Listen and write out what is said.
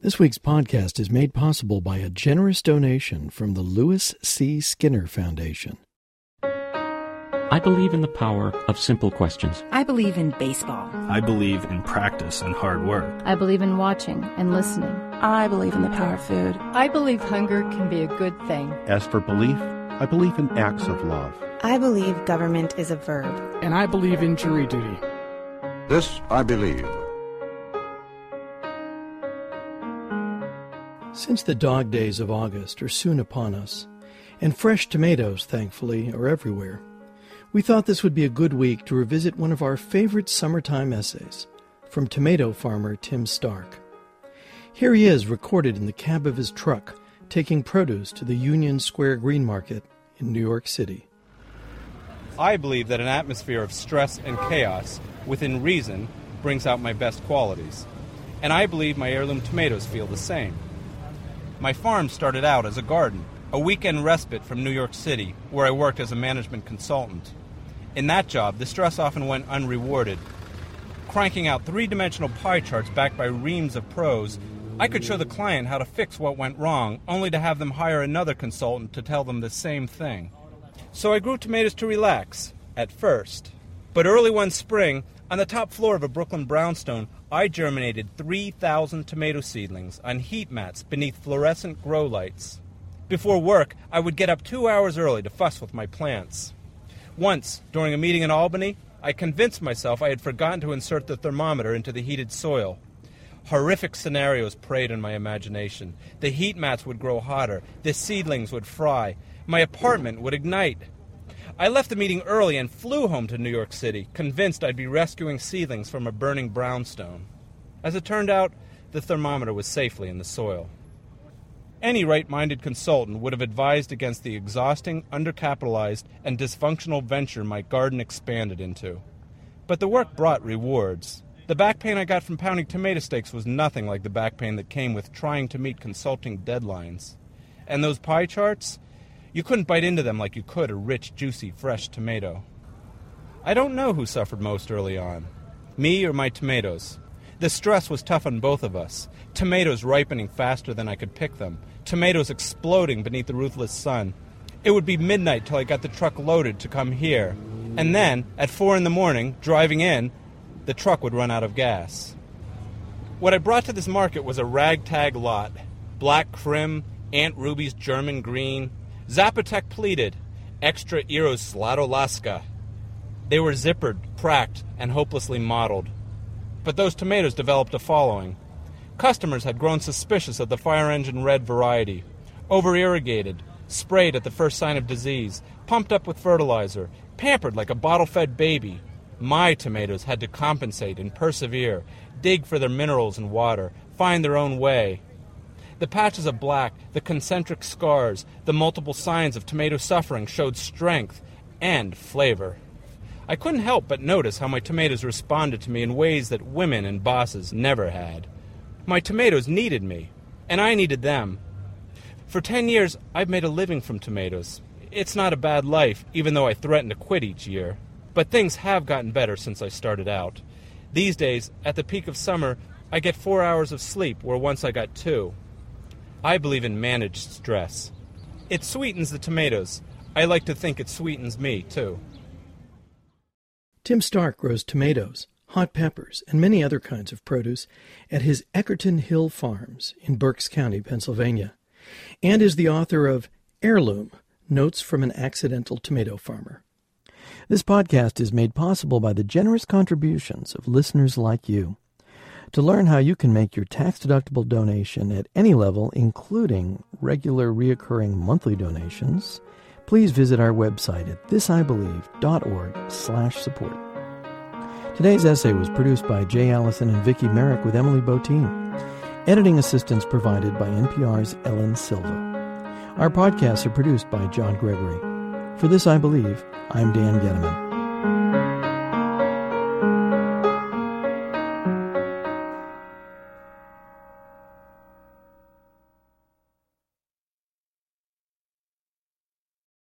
This week's podcast is made possible by a generous donation from the Lewis C. Skinner Foundation. I believe in the power of simple questions. I believe in baseball. I believe in practice and hard work. I believe in watching and listening. I believe in the power of food. I believe hunger can be a good thing. As for belief, I believe in acts of love. I believe government is a verb. And I believe in jury duty. This I believe. Since the dog days of August are soon upon us, and fresh tomatoes, thankfully, are everywhere, we thought this would be a good week to revisit one of our favorite summertime essays from tomato farmer Tim Stark. Here he is, recorded in the cab of his truck, taking produce to the Union Square Green Market in New York City. I believe that an atmosphere of stress and chaos, within reason, brings out my best qualities. And I believe my heirloom tomatoes feel the same. My farm started out as a garden, a weekend respite from New York City, where I worked as a management consultant. In that job, the stress often went unrewarded. Cranking out three dimensional pie charts backed by reams of prose, I could show the client how to fix what went wrong, only to have them hire another consultant to tell them the same thing. So I grew tomatoes to relax, at first. But early one spring, on the top floor of a Brooklyn brownstone, I germinated 3,000 tomato seedlings on heat mats beneath fluorescent grow lights. Before work, I would get up two hours early to fuss with my plants. Once, during a meeting in Albany, I convinced myself I had forgotten to insert the thermometer into the heated soil. Horrific scenarios preyed on my imagination. The heat mats would grow hotter, the seedlings would fry, my apartment would ignite. I left the meeting early and flew home to New York City, convinced I'd be rescuing seedlings from a burning brownstone. As it turned out, the thermometer was safely in the soil. Any right minded consultant would have advised against the exhausting, undercapitalized, and dysfunctional venture my garden expanded into. But the work brought rewards. The back pain I got from pounding tomato stakes was nothing like the back pain that came with trying to meet consulting deadlines. And those pie charts? You couldn't bite into them like you could a rich, juicy, fresh tomato. I don't know who suffered most early on me or my tomatoes. The stress was tough on both of us. Tomatoes ripening faster than I could pick them, tomatoes exploding beneath the ruthless sun. It would be midnight till I got the truck loaded to come here. And then, at four in the morning, driving in, the truck would run out of gas. What I brought to this market was a ragtag lot black Krim, Aunt Ruby's German green, Zapotec Pleated, extra Eros Slatolaska. They were zippered, cracked, and hopelessly mottled. But those tomatoes developed a following. Customers had grown suspicious of the fire engine red variety. Over irrigated, sprayed at the first sign of disease, pumped up with fertilizer, pampered like a bottle fed baby. My tomatoes had to compensate and persevere, dig for their minerals and water, find their own way. The patches of black, the concentric scars, the multiple signs of tomato suffering showed strength and flavor. I couldn't help but notice how my tomatoes responded to me in ways that women and bosses never had. My tomatoes needed me, and I needed them. For ten years, I've made a living from tomatoes. It's not a bad life, even though I threaten to quit each year. But things have gotten better since I started out. These days, at the peak of summer, I get four hours of sleep where once I got two. I believe in managed stress. It sweetens the tomatoes. I like to think it sweetens me, too. Tim Stark grows tomatoes, hot peppers, and many other kinds of produce at his Eckerton Hill Farms in Berks County, Pennsylvania, and is the author of Heirloom Notes from an Accidental Tomato Farmer. This podcast is made possible by the generous contributions of listeners like you. To learn how you can make your tax-deductible donation at any level, including regular reoccurring monthly donations, please visit our website at thisibelieve.org slash support. Today's essay was produced by Jay Allison and Vicki Merrick with Emily Botein. Editing assistance provided by NPR's Ellen Silva. Our podcasts are produced by John Gregory. For This I Believe, I'm Dan Gediman.